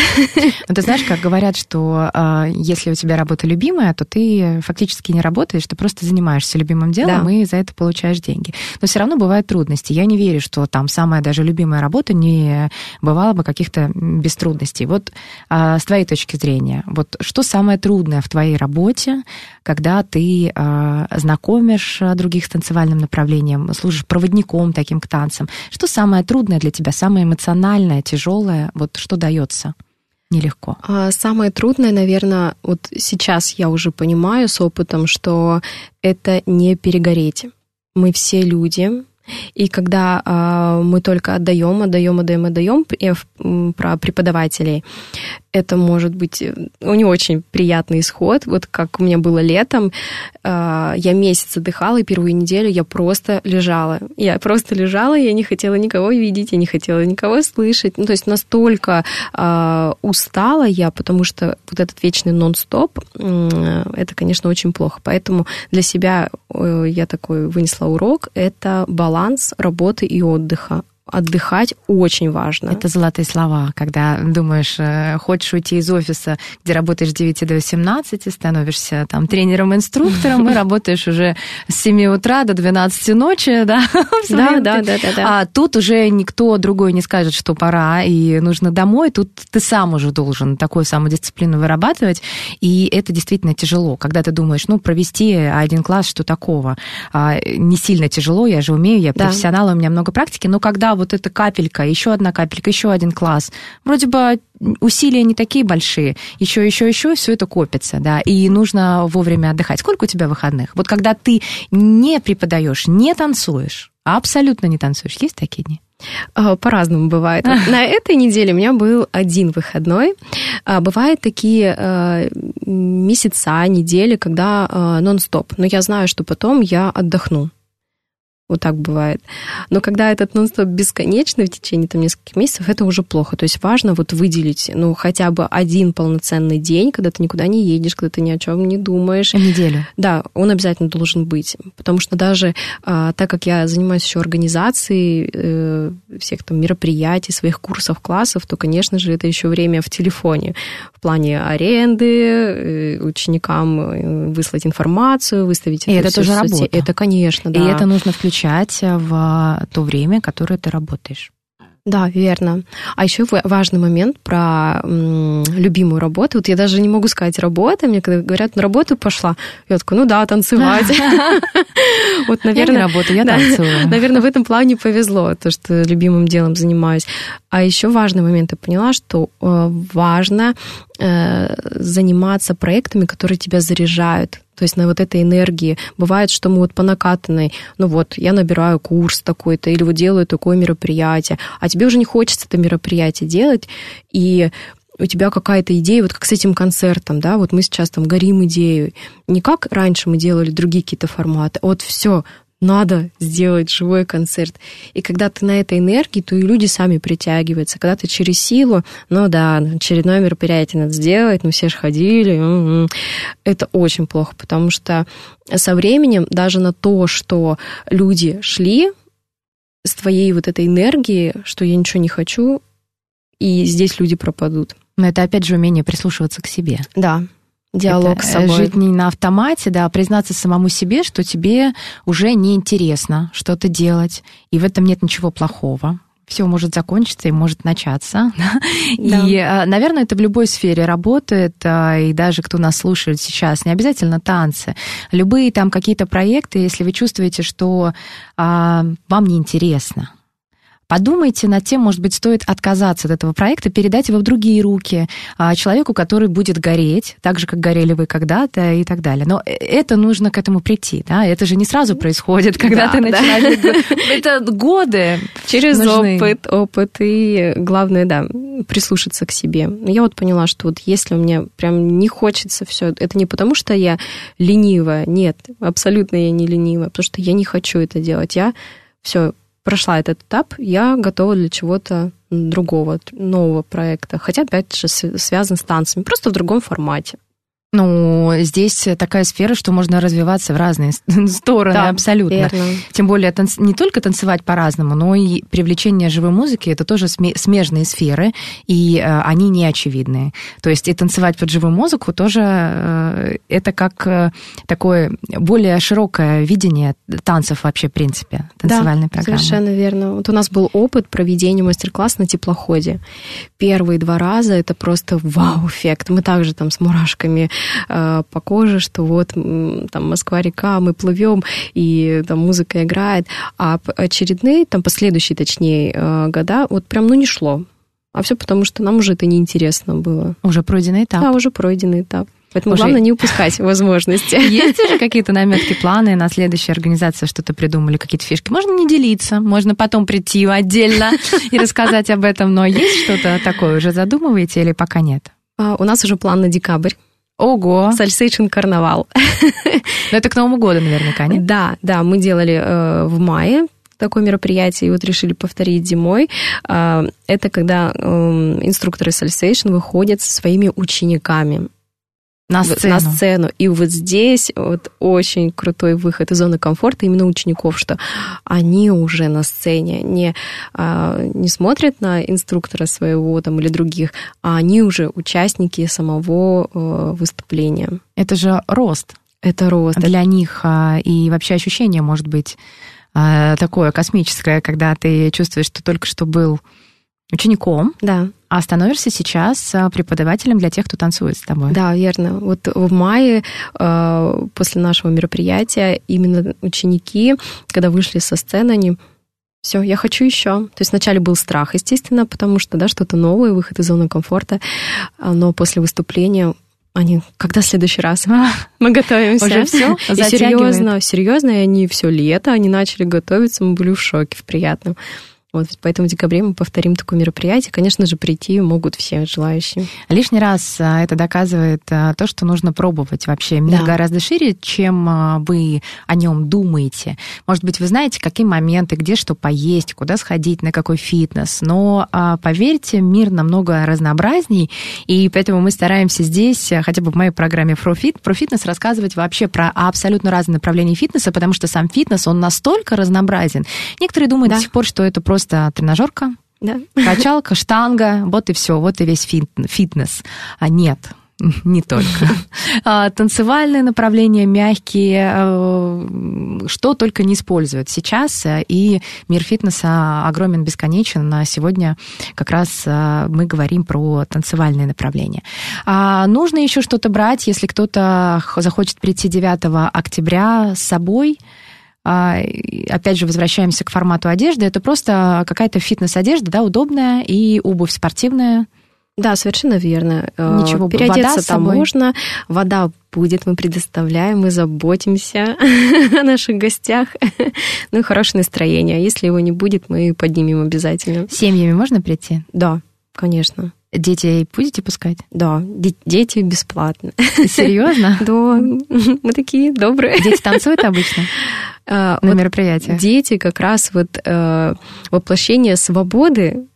Ну, ты знаешь, как говорят, что э, если у тебя работа любимая, то ты фактически не работаешь, ты просто занимаешься любимым делом да. и за это получаешь деньги. Но все равно бывают трудности. Я не верю, что там самая даже любимая работа не бывало бы каких-то без трудностей. Вот э, с твоей точки зрения, вот что самое трудное в твоей работе, когда ты э, знакомишь других с танцевальным направлением, служишь проводником таким к танцам? Что самое трудное для тебя, самое эмоциональное, тяжелое? Вот что что дается нелегко? А, самое трудное, наверное, вот сейчас я уже понимаю с опытом, что это не перегореть. Мы все люди, и когда э, мы только отдаем, отдаем, отдаем, отдаем про преподавателей, это может быть э, у него очень приятный исход. Вот как у меня было летом, э, я месяц отдыхала, и первую неделю я просто лежала. Я просто лежала, я не хотела никого видеть, я не хотела никого слышать. Ну, то есть настолько э, устала я, потому что вот этот вечный нон-стоп, это, конечно, очень плохо. Поэтому для себя я такой вынесла урок, это баланс работы и отдыха отдыхать очень важно. Это золотые слова, когда думаешь, э, хочешь уйти из офиса, где работаешь с 9 до 18, становишься там тренером-инструктором, и работаешь уже с 7 утра до 12 ночи, да? Да, да, да, да. А тут уже никто другой не скажет, что пора и нужно домой, тут ты сам уже должен такую самодисциплину вырабатывать, и это действительно тяжело, когда ты думаешь, ну, провести один класс, что такого? А, не сильно тяжело, я же умею, я профессионал, у меня много практики, но когда вот эта капелька, еще одна капелька, еще один класс. Вроде бы усилия не такие большие, еще, еще, еще, все это копится, да, и нужно вовремя отдыхать. Сколько у тебя выходных? Вот когда ты не преподаешь, не танцуешь, абсолютно не танцуешь, есть такие дни? А, по-разному бывает. На этой неделе у меня был один выходной. А, бывают такие а, месяца, недели, когда нон-стоп. Но я знаю, что потом я отдохну. Вот так бывает. Но когда этот нон-стоп бесконечный в течение там, нескольких месяцев, это уже плохо. То есть важно вот выделить, ну, хотя бы один полноценный день, когда ты никуда не едешь, когда ты ни о чем не думаешь. Неделю. Да, он обязательно должен быть. Потому что даже а, так как я занимаюсь еще организацией э, всех там мероприятий, своих курсов, классов, то, конечно же, это еще время в телефоне. В плане аренды, э, ученикам э, выслать информацию, выставить И это, это тоже работа. Это, конечно, да. И это нужно включить включать в то время, которое ты работаешь. Да, верно. А еще важный момент про м, любимую работу. Вот я даже не могу сказать работа. Мне когда говорят, на работу пошла, я такая, ну да, танцевать. Вот, наверное, я работаю, я танцую. Наверное, в этом плане повезло, то, что любимым делом занимаюсь. А еще важный момент, я поняла, что э, важно э, заниматься проектами, которые тебя заряжают. То есть на вот этой энергии. Бывает, что мы вот по накатанной, ну вот, я набираю курс такой-то, или вот делаю такое мероприятие, а тебе уже не хочется это мероприятие делать, и у тебя какая-то идея, вот как с этим концертом, да, вот мы сейчас там горим идеей. Не как раньше мы делали другие какие-то форматы, а вот все, надо сделать живой концерт. И когда ты на этой энергии, то и люди сами притягиваются. Когда ты через силу, ну да, очередное мероприятие надо сделать, мы все же ходили, это очень плохо, потому что со временем даже на то, что люди шли с твоей вот этой энергией, что я ничего не хочу, и здесь люди пропадут. Но это опять же умение прислушиваться к себе. Да, диалог это с собой. Жить не на автомате, да, а признаться самому себе, что тебе уже неинтересно что-то делать, и в этом нет ничего плохого. Все может закончиться и может начаться. Да. И, а, наверное, это в любой сфере работает, а, и даже кто нас слушает сейчас, не обязательно танцы. Любые там какие-то проекты, если вы чувствуете, что а, вам неинтересно, Подумайте над тем, может быть, стоит отказаться от этого проекта, передать его в другие руки а, человеку, который будет гореть, так же, как горели вы когда-то и так далее. Но это нужно к этому прийти, да, это же не сразу происходит, когда да, ты начинаешь... Да. Это годы Через нужны. опыт, опыт, и главное, да, прислушаться к себе. Я вот поняла, что вот если у меня прям не хочется все, это не потому, что я ленивая, нет, абсолютно я не ленивая, потому что я не хочу это делать, я все прошла этот этап, я готова для чего-то другого, нового проекта. Хотя, опять же, связан с танцами, просто в другом формате. Ну, здесь такая сфера, что можно развиваться в разные стороны, да, абсолютно. Верно. Тем более танц... не только танцевать по-разному, но и привлечение живой музыки это тоже смежные сферы, и э, они не очевидные. То есть и танцевать под живую музыку тоже э, это как э, такое более широкое видение танцев вообще, в принципе, танцевальной да, программы. Совершенно верно. Вот у нас был опыт проведения мастер-класса на теплоходе. Первые два раза это просто вау-эффект. Мы также там с мурашками Э, по коже, что вот там Москва-река, мы плывем, и там музыка играет. А очередные, там последующие, точнее, э, года, вот прям, ну, не шло. А все потому, что нам уже это неинтересно было. Уже пройденный этап. Да, уже пройденный этап. Поэтому уже... главное не упускать возможности. Есть уже какие-то наметки, планы на следующую организацию, что-то придумали, какие-то фишки? Можно не делиться, можно потом прийти отдельно и рассказать об этом, но есть что-то такое уже задумываете или пока нет? А, у нас уже план на декабрь. Ого! Сальсейшн карнавал. Но это к Новому году наверняка, нет? Да, да, мы делали э, в мае такое мероприятие, и вот решили повторить зимой. Э, это когда э, инструкторы Сальсейшн выходят со своими учениками на сцену. на сцену. И вот здесь вот очень крутой выход из зоны комфорта именно учеников, что они уже на сцене не, а, не смотрят на инструктора своего там, или других, а они уже участники самого э, выступления. Это же рост. Это рост. Для них а, и вообще ощущение может быть а, такое космическое, когда ты чувствуешь, что только что был учеником, да. а становишься сейчас а, преподавателем для тех, кто танцует с тобой. Да, верно. Вот в мае а, после нашего мероприятия именно ученики, когда вышли со сцены, они все, я хочу еще. То есть вначале был страх, естественно, потому что, да, что-то новое, выход из зоны комфорта, а, но после выступления они, когда в следующий раз? Мы готовимся. Уже все? И серьезно, серьезно, и они все лето, они начали готовиться, мы были в шоке, в приятном. Вот, поэтому в декабре мы повторим такое мероприятие. Конечно же, прийти могут все желающие. Лишний раз а, это доказывает а, то, что нужно пробовать вообще. Мир да. гораздо шире, чем а, вы о нем думаете. Может быть, вы знаете, какие моменты, где что поесть, куда сходить, на какой фитнес. Но поверьте, мир намного разнообразней, и поэтому мы стараемся здесь, хотя бы в моей программе ProFit, про фитнес рассказывать вообще про абсолютно разные направления фитнеса, потому что сам фитнес, он настолько разнообразен. Некоторые думают да. до сих пор, что это просто просто тренажерка, да. качалка, штанга, вот и все, вот и весь фит, фитнес. А нет, не только. А, танцевальные направления, мягкие, э, что только не используют сейчас. И мир фитнеса огромен, бесконечен. На сегодня как раз э, мы говорим про танцевальные направления. А нужно еще что-то брать, если кто-то захочет прийти 9 октября с собой – опять же, возвращаемся к формату одежды, это просто какая-то фитнес-одежда, да, удобная, и обувь спортивная. Да, совершенно верно. Э, Ничего, Переодеться там можно, вода будет, мы предоставляем, мы заботимся о наших гостях. ну и хорошее настроение. А если его не будет, мы поднимем обязательно. С семьями можно прийти? Да, конечно. Детей будете пускать? Да, дети бесплатно. Серьезно? Да, мы такие добрые. Дети танцуют обычно? А, на мероприятиях? Дети как раз вот э, воплощение свободы,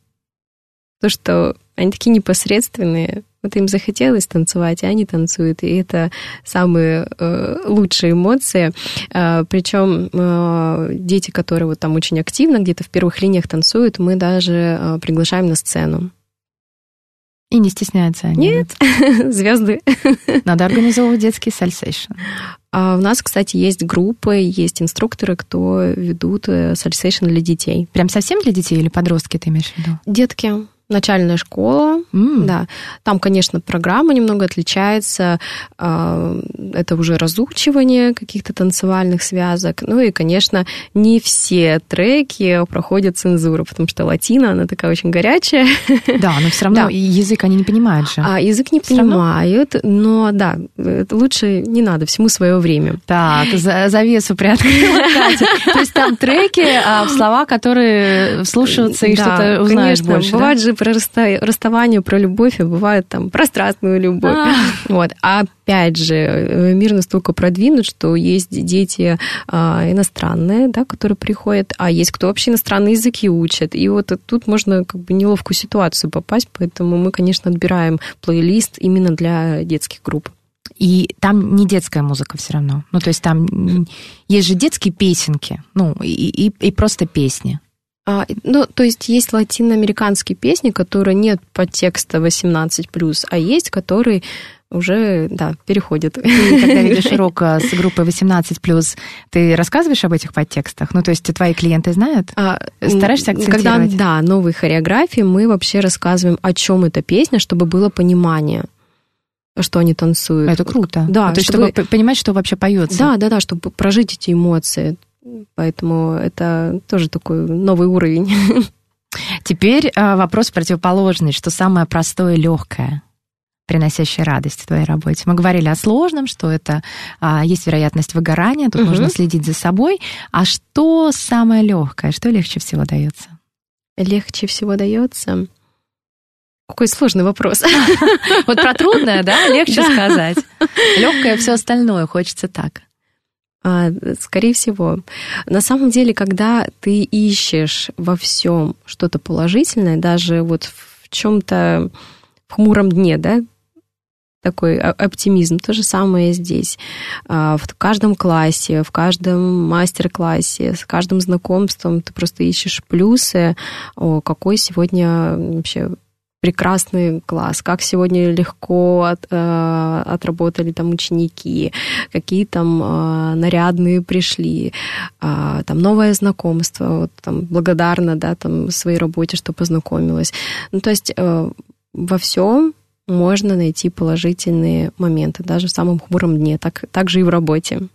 то, что они такие непосредственные, вот им захотелось танцевать, и они танцуют, и это самые э, лучшие эмоции. Э, причем э, дети, которые вот там очень активно где-то в первых линиях танцуют, мы даже э, приглашаем на сцену. И не стесняются они? Нет, звезды. Надо организовывать детский сальсейшн. А у нас, кстати, есть группы, есть инструкторы, кто ведут сальсейшн для детей. Прям совсем для детей или подростки ты имеешь в виду? Детки начальная школа, mm. да. Там, конечно, программа немного отличается. А, это уже разучивание каких-то танцевальных связок. Ну и, конечно, не все треки проходят цензуру, потому что латина, она такая очень горячая. Да, но все равно да. язык они не понимают же. А язык не все понимают, равно? но да, лучше не надо, всему свое время. Так, за, завесу приоткрыла. То есть там треки, а слова, которые слушаются и что-то узнаешь больше. Бывает же про расставание, про любовь, а бывает там про страстную любовь. А. Вот. А опять же, э, мир настолько продвинут, что есть дети а, иностранные, да, которые приходят, а есть кто вообще иностранные языки учат. И вот тут можно как бы неловкую ситуацию попасть, поэтому мы, конечно, отбираем плейлист именно для детских групп. И там не детская музыка все равно. Ну, то есть там есть же детские песенки, ну, и, и, и просто песни. А, ну, то есть есть латиноамериканские песни, которые нет подтекста 18+, а есть, которые уже, да, переходят. Ты, когда ведешь урок с группой 18+, ты рассказываешь об этих подтекстах? Ну, то есть твои клиенты знают? А, Стараешься акцентировать? Когда, да, новые хореографии, мы вообще рассказываем, о чем эта песня, чтобы было понимание что они танцуют. Это круто. Да, то есть, чтобы, чтобы понимать, что вообще поется. Да, да, да, чтобы прожить эти эмоции. Поэтому это тоже такой новый уровень. Теперь а, вопрос противоположный, что самое простое и легкое приносящее радость в твоей работе. Мы говорили о сложном, что это а, есть вероятность выгорания, тут угу. нужно следить за собой. А что самое легкое, что легче всего дается? Легче всего дается. Какой сложный вопрос. Вот про трудное, да, легче сказать. Легкое все остальное, хочется так. А, скорее всего. На самом деле, когда ты ищешь во всем что-то положительное, даже вот в чем-то в хмуром дне, да, такой оптимизм. То же самое здесь. А, в каждом классе, в каждом мастер-классе, с каждым знакомством ты просто ищешь плюсы, о, какой сегодня вообще прекрасный класс, как сегодня легко от, э, отработали там ученики, какие там э, нарядные пришли, э, там новое знакомство, вот, там благодарна, да, там своей работе, что познакомилась. Ну, то есть э, во всем можно найти положительные моменты, даже в самом хмуром дне, так, так же и в работе.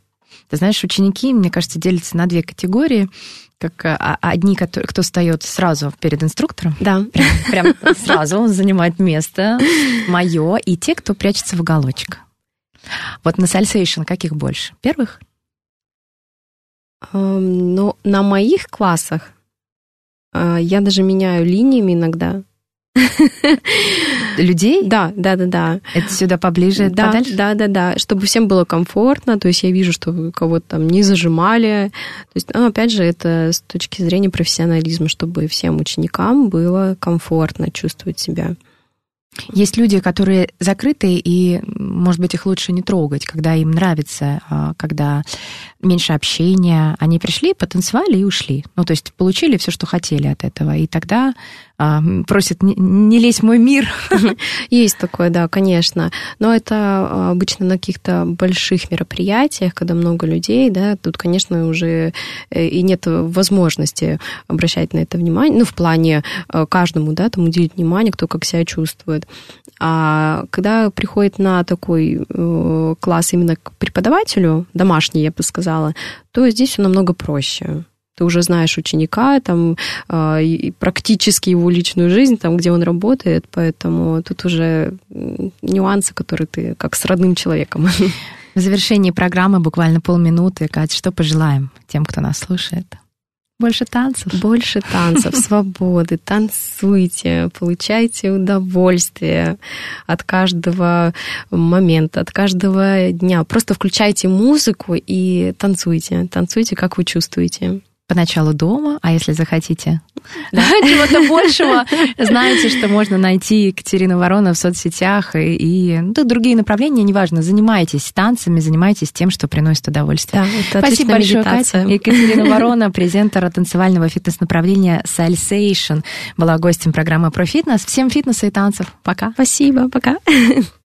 Ты знаешь, ученики, мне кажется, делятся на две категории как а, одни, которые, кто встает сразу перед инструктором. Да. Прям, прям сразу он занимает место мое, и те, кто прячется в уголочек. Вот на сальсейшн каких больше? Первых? Ну, на моих классах а, я даже меняю линиями иногда. Людей? Да, да, да, да. Это сюда поближе, да, подальше? Да, да, да, чтобы всем было комфортно, то есть я вижу, что кого-то там не зажимали. То есть, ну, опять же, это с точки зрения профессионализма, чтобы всем ученикам было комфортно чувствовать себя. Есть люди, которые закрытые, и, может быть, их лучше не трогать, когда им нравится, а, когда меньше общения. Они пришли, потанцевали и ушли. Ну, то есть получили все, что хотели от этого. И тогда а, просит не, не лезь в мой мир. Есть такое, да, конечно. Но это а, обычно на каких-то больших мероприятиях, когда много людей, да, тут, конечно, уже э, и нет возможности обращать на это внимание, ну, в плане э, каждому, да, там уделить внимание, кто как себя чувствует. А когда приходит на такой э, класс именно к преподавателю, домашний, я бы сказала, то здесь все намного проще ты уже знаешь ученика, там, э, и практически его личную жизнь, там, где он работает, поэтому тут уже нюансы, которые ты как с родным человеком. В завершении программы буквально полминуты. Катя, что пожелаем тем, кто нас слушает? Больше танцев. Больше танцев, свободы, танцуйте, получайте удовольствие от каждого момента, от каждого дня. Просто включайте музыку и танцуйте. Танцуйте, как вы чувствуете поначалу дома, а если захотите да, чего-то большего, знаете, что можно найти Екатерину Ворона в соцсетях и, и ну, другие направления, неважно, занимайтесь танцами, занимайтесь тем, что приносит удовольствие. Да, Спасибо большое, медитация. Катя. Екатерина Ворона, презентер танцевального фитнес-направления Salsation, была гостем программы про фитнес. Всем фитнеса и танцев. Пока. Спасибо, пока.